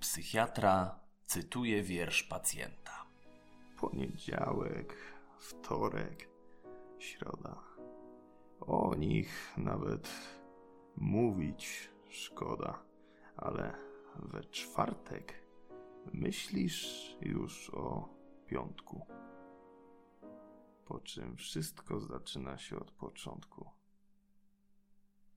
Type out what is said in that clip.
psychiatra cytuje wiersz pacjenta. Poniedziałek, wtorek, środa. O nich nawet mówić szkoda, ale we czwartek myślisz już o piątku. Po czym wszystko zaczyna się od początku.